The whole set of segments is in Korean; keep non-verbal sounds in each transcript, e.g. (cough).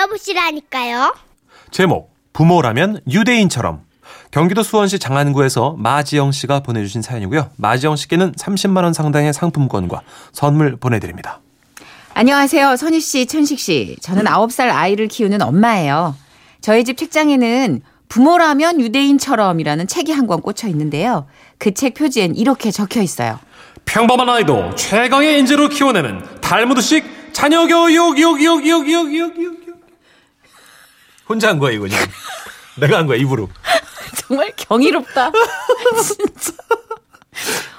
들어보시라니까요. 제목 부모라면 유대인처럼 경기도 수원시 장안구에서 마지영 씨가 보내주신 사연이고요. 마지영 씨께는 30만 원 상당의 상품권과 선물 보내드립니다. 안녕하세요. 선희 씨, 천식 씨. 저는 9살 아이를 키우는 엄마예요. 저희 집 책장에는 부모라면 유대인처럼이라는 책이 한 권 꽂혀 있는데요. 그 책 표지엔 이렇게 적혀 있어요. 평범한 아이도 최강의 인재로 키워내는 달무드식 자녀 교육 육육육육육육육 혼자 한 거야 이거 그냥 (laughs) 내가 한 거야 입으로 (laughs) 정말 경이롭다. (laughs) 진짜.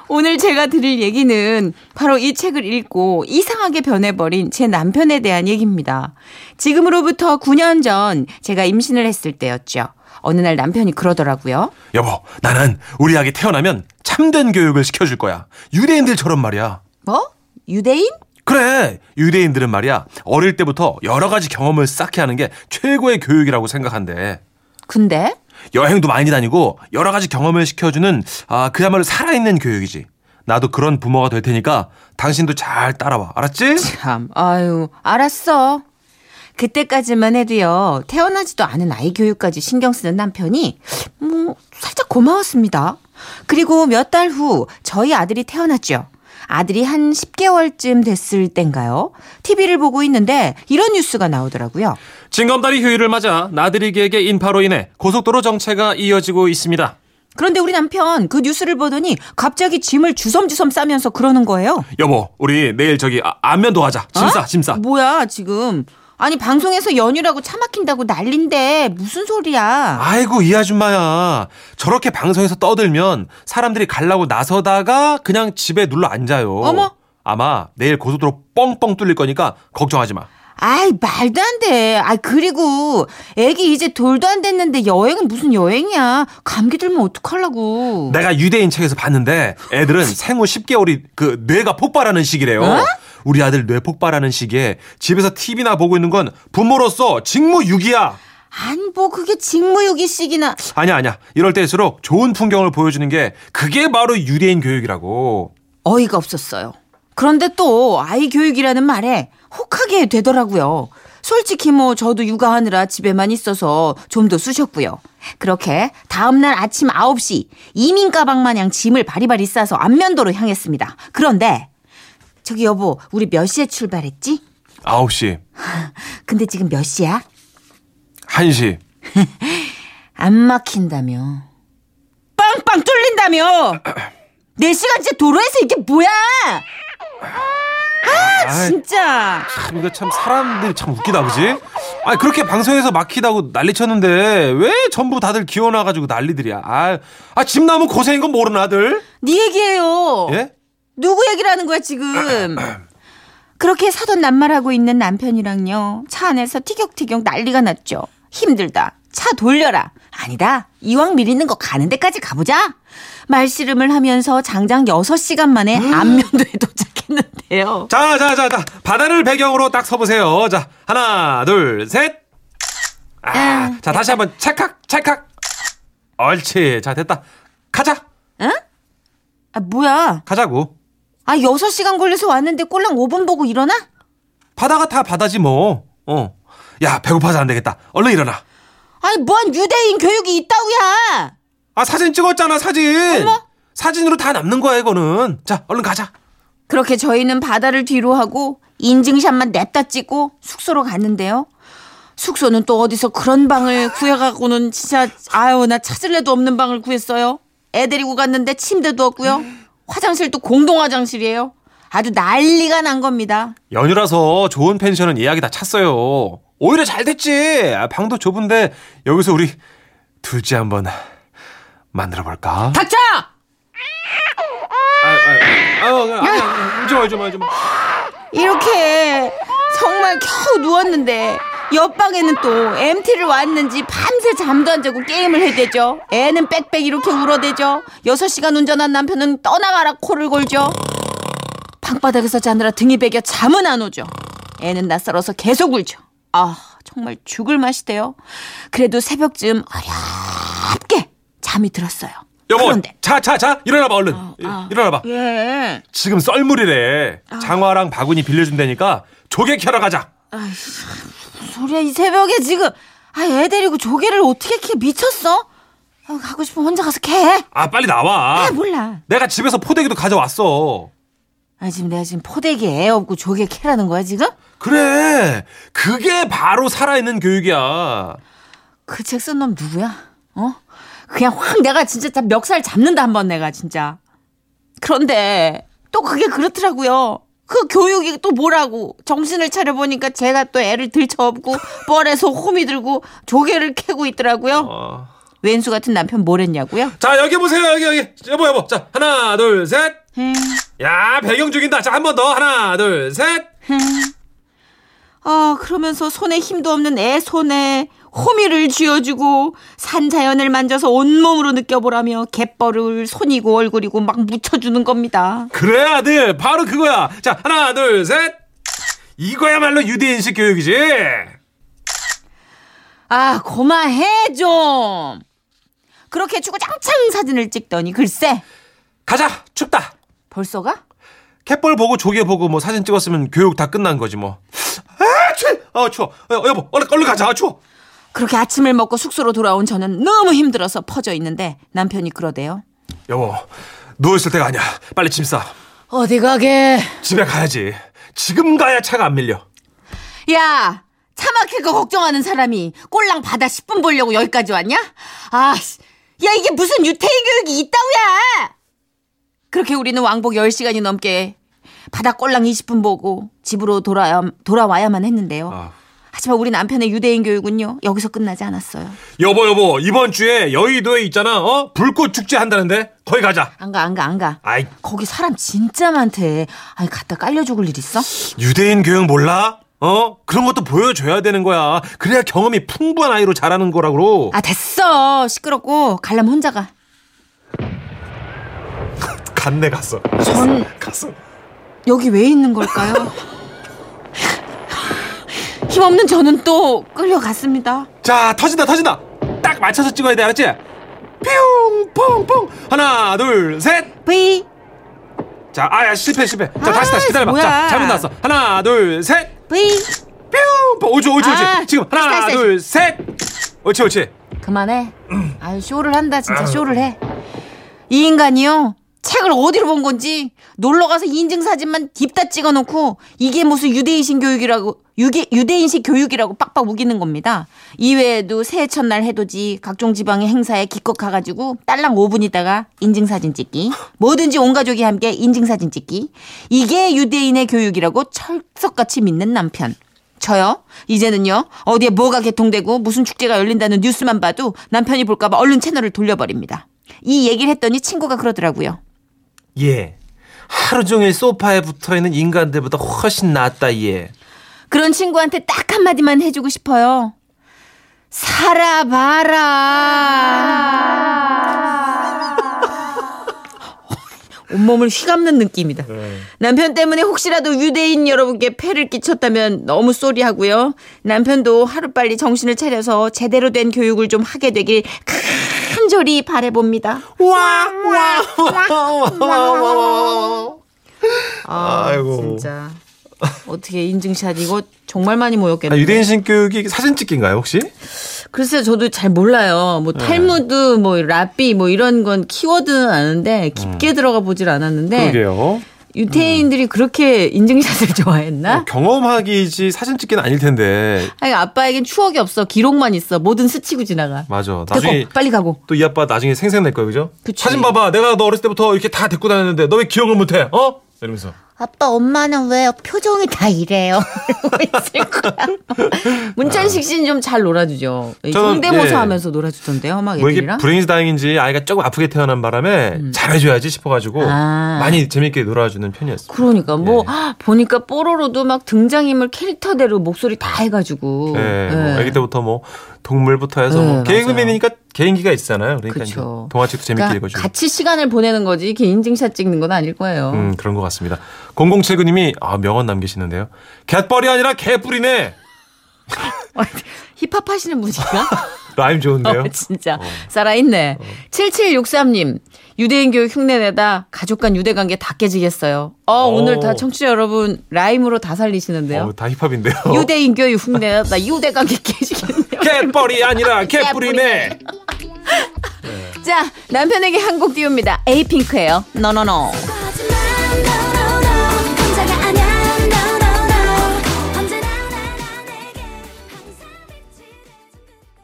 오늘 제가 드릴 얘기는 바로 이 책을 읽고 이상하게 변해버린 제 남편에 대한 얘기입니다. 지금으로부터 9년 전 제가 임신을 했을 때였죠. 어느 날 남편이 그러더라고요. 여보 나는 우리 아기 태어나면 참된 교육을 시켜줄 거야 유대인들처럼 말이야 뭐? 유대인? 그래 유대인들은 말이야 어릴 때부터 여러 가지 경험을 쌓게 하는 게 최고의 교육이라고 생각한대 근데? 여행도 많이 다니고 여러 가지 경험을 시켜주는 아 그야말로 살아있는 교육이지. 나도 그런 부모가 될 테니까 당신도 잘 따라와. 알았지? 참, 아유, 알았어. 그때까지만 해도요, 태어나지도 않은 아이 교육까지 신경 쓰는 남편이, 뭐, 살짝 고마웠습니다. 그리고 몇 달 후, 저희 아들이 태어났죠. 아들이 한 10개월쯤 됐을 땐가요? TV를 보고 있는데, 이런 뉴스가 나오더라고요. 징검다리 휴일을 맞아 나들이 계획의 인파로 인해 고속도로 정체가 이어지고 있습니다. 그런데 우리 남편 그 뉴스를 보더니 갑자기 짐을 주섬주섬 싸면서 그러는 거예요. 여보, 우리 내일 저기 아, 안면도 하자. 짐 싸, 어? 짐 싸. 뭐야, 지금. 아니, 방송에서 연휴라고 차 막힌다고 난린데, 무슨 소리야. 아이고 이 아줌마야. 저렇게 방송에서 떠들면 사람들이 갈라고 나서다가 그냥 집에 눌러 앉아요. 어머. 아마 내일 고속도로 뻥뻥 뚫릴 거니까 걱정하지 마. 아이, 말도 안 돼. 아이, 그리고 애기 이제 돌도 안 됐는데 여행은 무슨 여행이야. 감기 들면 어떡하려고. 내가 유대인 책에서 봤는데 애들은 생후 10개월이 그 뇌가 폭발하는 시기래요. 어? 우리 아들 뇌 폭발하는 시기에 집에서 TV나 보고 있는 건 부모로서 직무유기야. 아니, 뭐 그게 직무유기식이나. 아니야 아니야. 이럴 때일수록 좋은 풍경을 보여주는 게 그게 바로 유대인 교육이라고. 어이가 없었어요. 그런데 또 아이 교육이라는 말에 혹하게 되더라고요. 솔직히 뭐 저도 육아하느라 집에만 있어서 좀 더 쑤셨고요. 그렇게 다음날 아침 9시 이민 가방 마냥 짐을 바리바리 싸서 안면도로 향했습니다. 그런데 저기 여보 우리 몇 시에 출발했지? 9시, (laughs) 근데 지금 몇 시야? 1시. (laughs) 안 막힌다며. 빵빵 뚫린다며. (clears throat) 4시간째 도로에서 이게 뭐야? 아, 진짜. 참 이거 참 사람들이 참 웃기다 그지? 아 그렇게 방송에서 막히다고 난리 쳤는데 왜 전부 다들 기어나가지고 난리들이야. 아, 아, 집 나면 고생인 건 모르나 들? 네 얘기예요. 예? 누구 얘기를 하는 거야 지금? 그렇게 사돈 낱말하고 있는 남편이랑요. 차 안에서 티격태격 난리가 났죠. 힘들다. 차 돌려라. 아니다. 이왕 미리는 거 가는 데까지 가보자. 말씨름을 하면서 장장 6시간 만에 안면도에 (laughs) 도착했는데요. 자, 자, 자, 자. 바다를 배경으로 딱 서보세요. 자, 하나, 둘, 셋. 아, 아, 자, 다시 한번 찰칵, 찰칵. 옳지. 자, 됐다. 가자. 아, 뭐야. 가자고. 아, 6시간 걸려서 왔는데 꼴랑 5분 보고 일어나? 바다가 다 바다지 뭐. 어. 야, 배고파서 안 되겠다. 얼른 일어나. 아니, 뭔 유대인 교육이 있다고야. 아, 사진 찍었잖아, 사진. 어머. 사진으로 다 남는 거야, 이거는. 자, 얼른 가자. 그렇게 저희는 바다를 뒤로 하고 인증샷만 냅다 찍고 숙소로 갔는데요. 숙소는 또 어디서 그런 방을 구해가고는 진짜 아유 나 찾을래도 없는 방을 구했어요. 애 데리고 갔는데 침대도 없고요. 화장실도 공동 화장실이에요. 아주 난리가 난 겁니다. 연휴라서 좋은 펜션은 예약이 다 찼어요. 오히려 잘 됐지. 아, 방도 좁은데 여기서 우리 둘째 한번 만들어 볼까? 닥쳐! 아, 아, 아, 좀 마, 좀 마, 좀 마. 이렇게 정말 겨우 누웠는데 옆방에는 또 MT를 왔는지 밤새 잠도 안 자고 게임을 해대죠. 애는 빽빽 이렇게 울어대죠. 6시간 운전한 남편은 떠나가라 코를 골죠. 방바닥에서 자느라 등이 베겨 잠은 안 오죠. 애는 낯설어서 계속 울죠. 아 정말 죽을 맛이대요. 그래도 새벽쯤 어렵게 잠이 들었어요. 여보, 그런데 자, 자, 자, 일어나봐, 얼른. 아. 일어나봐. 예. 지금 썰물이래. 장화랑 바구니 빌려준다니까 조개 캐러 가자. 아이씨, 무슨 소리야 이 새벽에 지금. 아, 애 데리고 조개를 어떻게 캐 미쳤어? 아, 가고 싶으면 혼자 가서 캐. 아 빨리 나와. 아, 몰라. 내가 집에서 포대기도 가져왔어. 아, 지금 내가 지금 포대기 애 없고 조개 캐라는 거야 지금? 그래. 그게 바로 살아있는 교육이야. 그 책 쓴 놈 누구야? 어? 그냥 확 내가 진짜 다 멱살 잡는다 한번 내가 진짜. 그런데 또 그게 그렇더라고요. 그 교육이 또 뭐라고 정신을 차려보니까 제가 또 애를 들쳐업고 (laughs) 뻘에서 호미 들고 조개를 캐고 있더라고요. 어. 왼수 같은 남편 뭐랬냐고요? 자 여기 보세요 여기 여기 여보 여보 자 하나 둘 셋. 야 배경 죽인다. 자 한 번 더 하나 둘 셋. 아 그러면서 손에 힘도 없는 애 손에 호미를 쥐어주고 산자연을 만져서 온몸으로 느껴보라며 갯벌을 손이고 얼굴이고 막 묻혀주는 겁니다. 그래 아들 바로 그거야. 자 하나 둘 셋. 이거야말로 유대인식 교육이지. 아, 고마해 좀. 그렇게 주구장창 사진을 찍더니 글쎄 가자 춥다. 벌써 가? 캣볼 보고 조개 보고 뭐 사진 찍었으면 교육 다 끝난 거지 뭐. 아 추워. 어, 여보 얼른 얼른 가자. 아, 추워. 그렇게 아침을 먹고 숙소로 돌아온 저는 너무 힘들어서 퍼져 있는데 남편이 그러대요. 여보 누워 있을 때가 아니야. 빨리 짐 싸. 어디 가게? 집에 가야지. 지금 가야 차가 안 밀려. 야, 차 막힐 거 걱정하는 사람이 꼴랑 바다 10분 보려고 여기까지 왔냐? 아, 씨. 야 이게 무슨 유태인 교육이 있다우야! 그렇게 우리는 왕복 10시간이 넘게 바다 꼴랑 20분 보고 집으로 돌아야, 돌아와야만 했는데요. 아. 하지만 우리 남편의 유대인 교육은요 여기서 끝나지 않았어요. 여보 여보 이번 주에 여의도에 있잖아. 어 불꽃 축제 한다는데 거기 가자. 안 가, 안 가, 안 가. 아이 거기 사람 진짜 많대. 아니, 갖다 깔려 죽을 일 있어? 유대인 교육 몰라? 어 그런 것도 보여줘야 되는 거야. 그래야 경험이 풍부한 아이로 자라는 거라고. 아, 됐어. 시끄럽고. 갈라면 혼자 가. (laughs) 갔네 갔어. 전 갔어. 여기 왜 있는 걸까요? 힘없는 저는 또 끌려갔습니다. 자 터진다 터진다. 딱 맞춰서 찍어야 돼 알았지? 뿅 퐁 퐁 하나 둘 셋. 브이. 자 아야 실패 실패. 자 아, 다시 다시 기다려봐. 뭐야. 자 잘못 나왔어. 하나 둘 셋. 브이. 뿅 퐁. 옳지 옳지 옳지. 아, 지금 하나 다시, 다시. 둘 셋. 옳지 옳지. 그만해. 아유, 쇼를 한다. 진짜 쇼를 해. 이 인간이요. 책을 어디로 본 건지 놀러 가서 인증 사진만 딥다 찍어 놓고 이게 무슨 유대인식 교육이라고 유게, 유대인식 교육이라고 빡빡 우기는 겁니다. 이외에도 새해 첫날 해돋이 각종 지방의 행사에 기껏 가가지고 딸랑 5분 있다가 인증 사진 찍기 뭐든지 온 가족이 함께 인증 사진 찍기 이게 유대인의 교육이라고 철석같이 믿는 남편. 저요? 이제는요, 어디에 뭐가 개통되고 무슨 축제가 열린다는 뉴스만 봐도 남편이 볼까봐 얼른 채널을 돌려버립니다. 이 얘기를 했더니 친구가 그러더라고요. 예. 하루 종일 소파에 붙어 있는 인간들보다 훨씬 낫다 예. 그런 친구한테 딱 한마디만 해주고 싶어요. 살아봐라. (laughs) 온몸을 휘감는 느낌이다. 남편 때문에 혹시라도 유대인 여러분께 폐를 끼쳤다면 너무 쏘리하고요. 남편도 하루빨리 정신을 차려서 제대로 된 교육을 좀 하게 되길 간절히 바래봅니다. 와와와와와 아, 아이고. 진짜. 어떻게 인증샷 이거 정말 많이 모였겠네요. 아, 유대인 신 교육이 사진 찍기인가요 혹시? 글쎄요, 저도 잘 몰라요. 뭐 네. 탈무드, 뭐 라비, 뭐 이런 건 키워드는 아는데 깊게 들어가 보질 않았는데 음. 그러게요. 유태인들이 그렇게 인증샷을 (laughs) 좋아했나? 뭐 경험하기지 사진 찍기는 아닐 텐데. 아니 아빠에겐 추억이 없어, 기록만 있어. 뭐든 스치고 지나가. 맞아. 나중에 빨리 가고. 또 이 아빠 나중에 생생낼 거야, 그죠? 그치. 사진 봐봐. 내가 너 어렸을 때부터 이렇게 다 데리고 다녔는데 너 왜 기억을 못해? 어? 이러면서. 아빠 엄마는 왜 표정이 다 이래요? (laughs) 있을 거야. 문찬식 씨는 좀 잘 놀아주죠. 성대모사 예. 하면서 놀아주던데요, 막뭐 이게 애들이랑. 불행해서 다행인지 아이가 조금 아프게 태어난 바람에 잘해줘야지 싶어가지고 음. 아. 많이 재밌게 놀아주는 편이었어요. 그러니까 뭐 예. 헉, 보니까 뽀로로도 막 등장인물 캐릭터대로 목소리 다 해가지고. 예, 뭐 예. 아기 때부터 뭐 동물부터 해서 네, 뭐. 개그맨이니까 개인기가 있잖아요. 그러니까. 동화책도 재밌게 그러니까 읽어주고. 같이 시간을 보내는 거지 이렇게 인증샷 찍는 건 아닐 거예요. 음, 그런 것 같습니다. 0079님이 아, 명언 남기시는데요. 갯벌이 아니라 개뿔이네. (laughs) 힙합 하시는 분인가? (laughs) 라임 좋은데요. 어, 진짜 살아있네. 7763님 유대인 교육 흉내내다 가족 간 유대 관계 다 깨지겠어요. 어, 오. 오늘 다 청취자 여러분 라임으로 다 살리시는데요. 어, 다 힙합인데요. 유대인 교육 흉내내다 유대 관계 (laughs) 깨지겠네 요. 갯벌이 아니라 (laughs) 개뿔이네. 자, 남편에게 한 곡 띄웁니다. 에이핑크예요. 노노노.